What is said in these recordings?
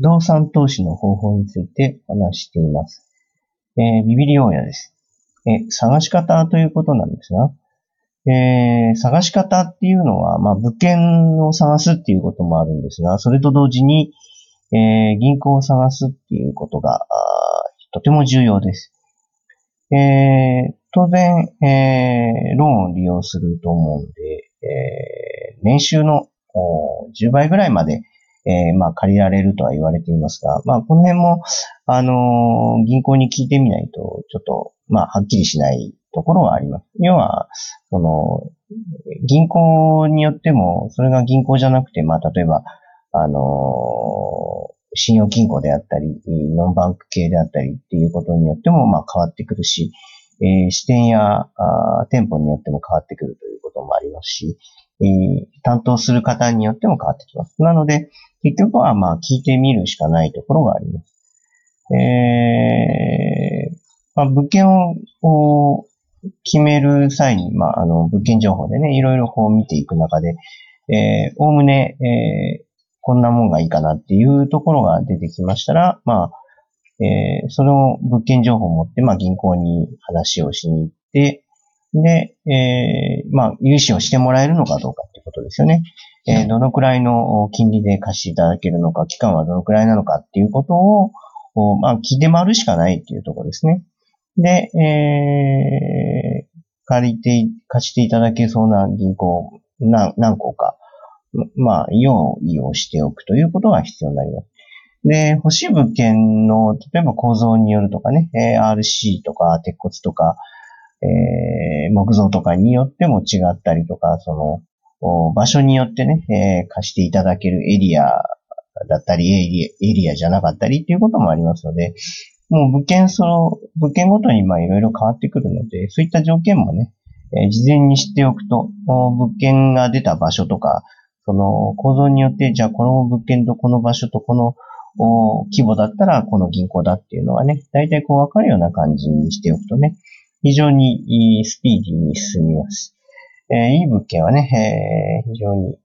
不動産投資の方法について話しています。えー、ビビリオーヤです。え、探し方ということなんですが、えー、探し方っていうのは、まあ、物件を探すっていうこともあるんですが、それと同時に、えー、銀行を探すっていうことが、とても重要です。えー、当然、えー、ローンを利用すると思うんで、えー、年収の10倍ぐらいまで、えー、まあ、借りられるとは言われていますが、まあ、この辺も、あのー、銀行に聞いてみないと、ちょっと、まあ、はっきりしないところはあります。要は、その、銀行によっても、それが銀行じゃなくて、まあ、例えば、あのー、信用金庫であったり、ノンバンク系であったりっていうことによっても、まあ、変わってくるし、えー、支店やあ店舗によっても変わってくるということもありますし、えー、担当する方によっても変わってきます。なので、結局はまあ聞いてみるしかないところがあります。えー、まあ、物件を決める際に、まあ、あの、物件情報でね、いろいろこう見ていく中で、えー、おおむね、えー、こんなもんがいいかなっていうところが出てきましたら、まあ、えー、その物件情報を持って、まあ、銀行に話をしに行って、で、えー、まあ、融資をしてもらえるのかどうかってことですよね。えー、どのくらいの金利で貸していただけるのか、期間はどのくらいなのかっていうことを、まあ、聞いて回るしかないっていうところですね。で、えー、借りて、貸していただけそうな銀行何何個か、まあ、用意をしておくということが必要になります。で、欲しい物件の、例えば構造によるとかね、RC とか鉄骨とか、え木造とかによっても違ったりとか、その、場所によってね、えー、貸していただけるエリアだったり、エリア、エリアじゃなかったりっていうこともありますので、もう物件、その、物件ごとにまあいろいろ変わってくるので、そういった条件もね、えー、事前に知っておくと、物件が出た場所とか、その構造によって、じゃあこの物件とこの場所とこの規模だったらこの銀行だっていうのはね、大体こうわかるような感じにしておくとね、非常にスピーディーに進みます。えー、いい物件はね、えー、非常に、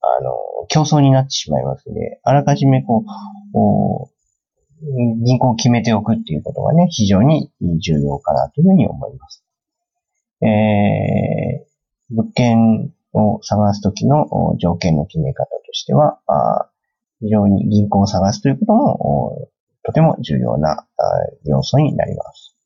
あの、競争になってしまいますので、あらかじめこう、銀行を決めておくっていうことがね、非常に重要かなというふうに思います。えー、物件を探すときの条件の決め方としては、非常に銀行を探すということもとても重要な要素になります。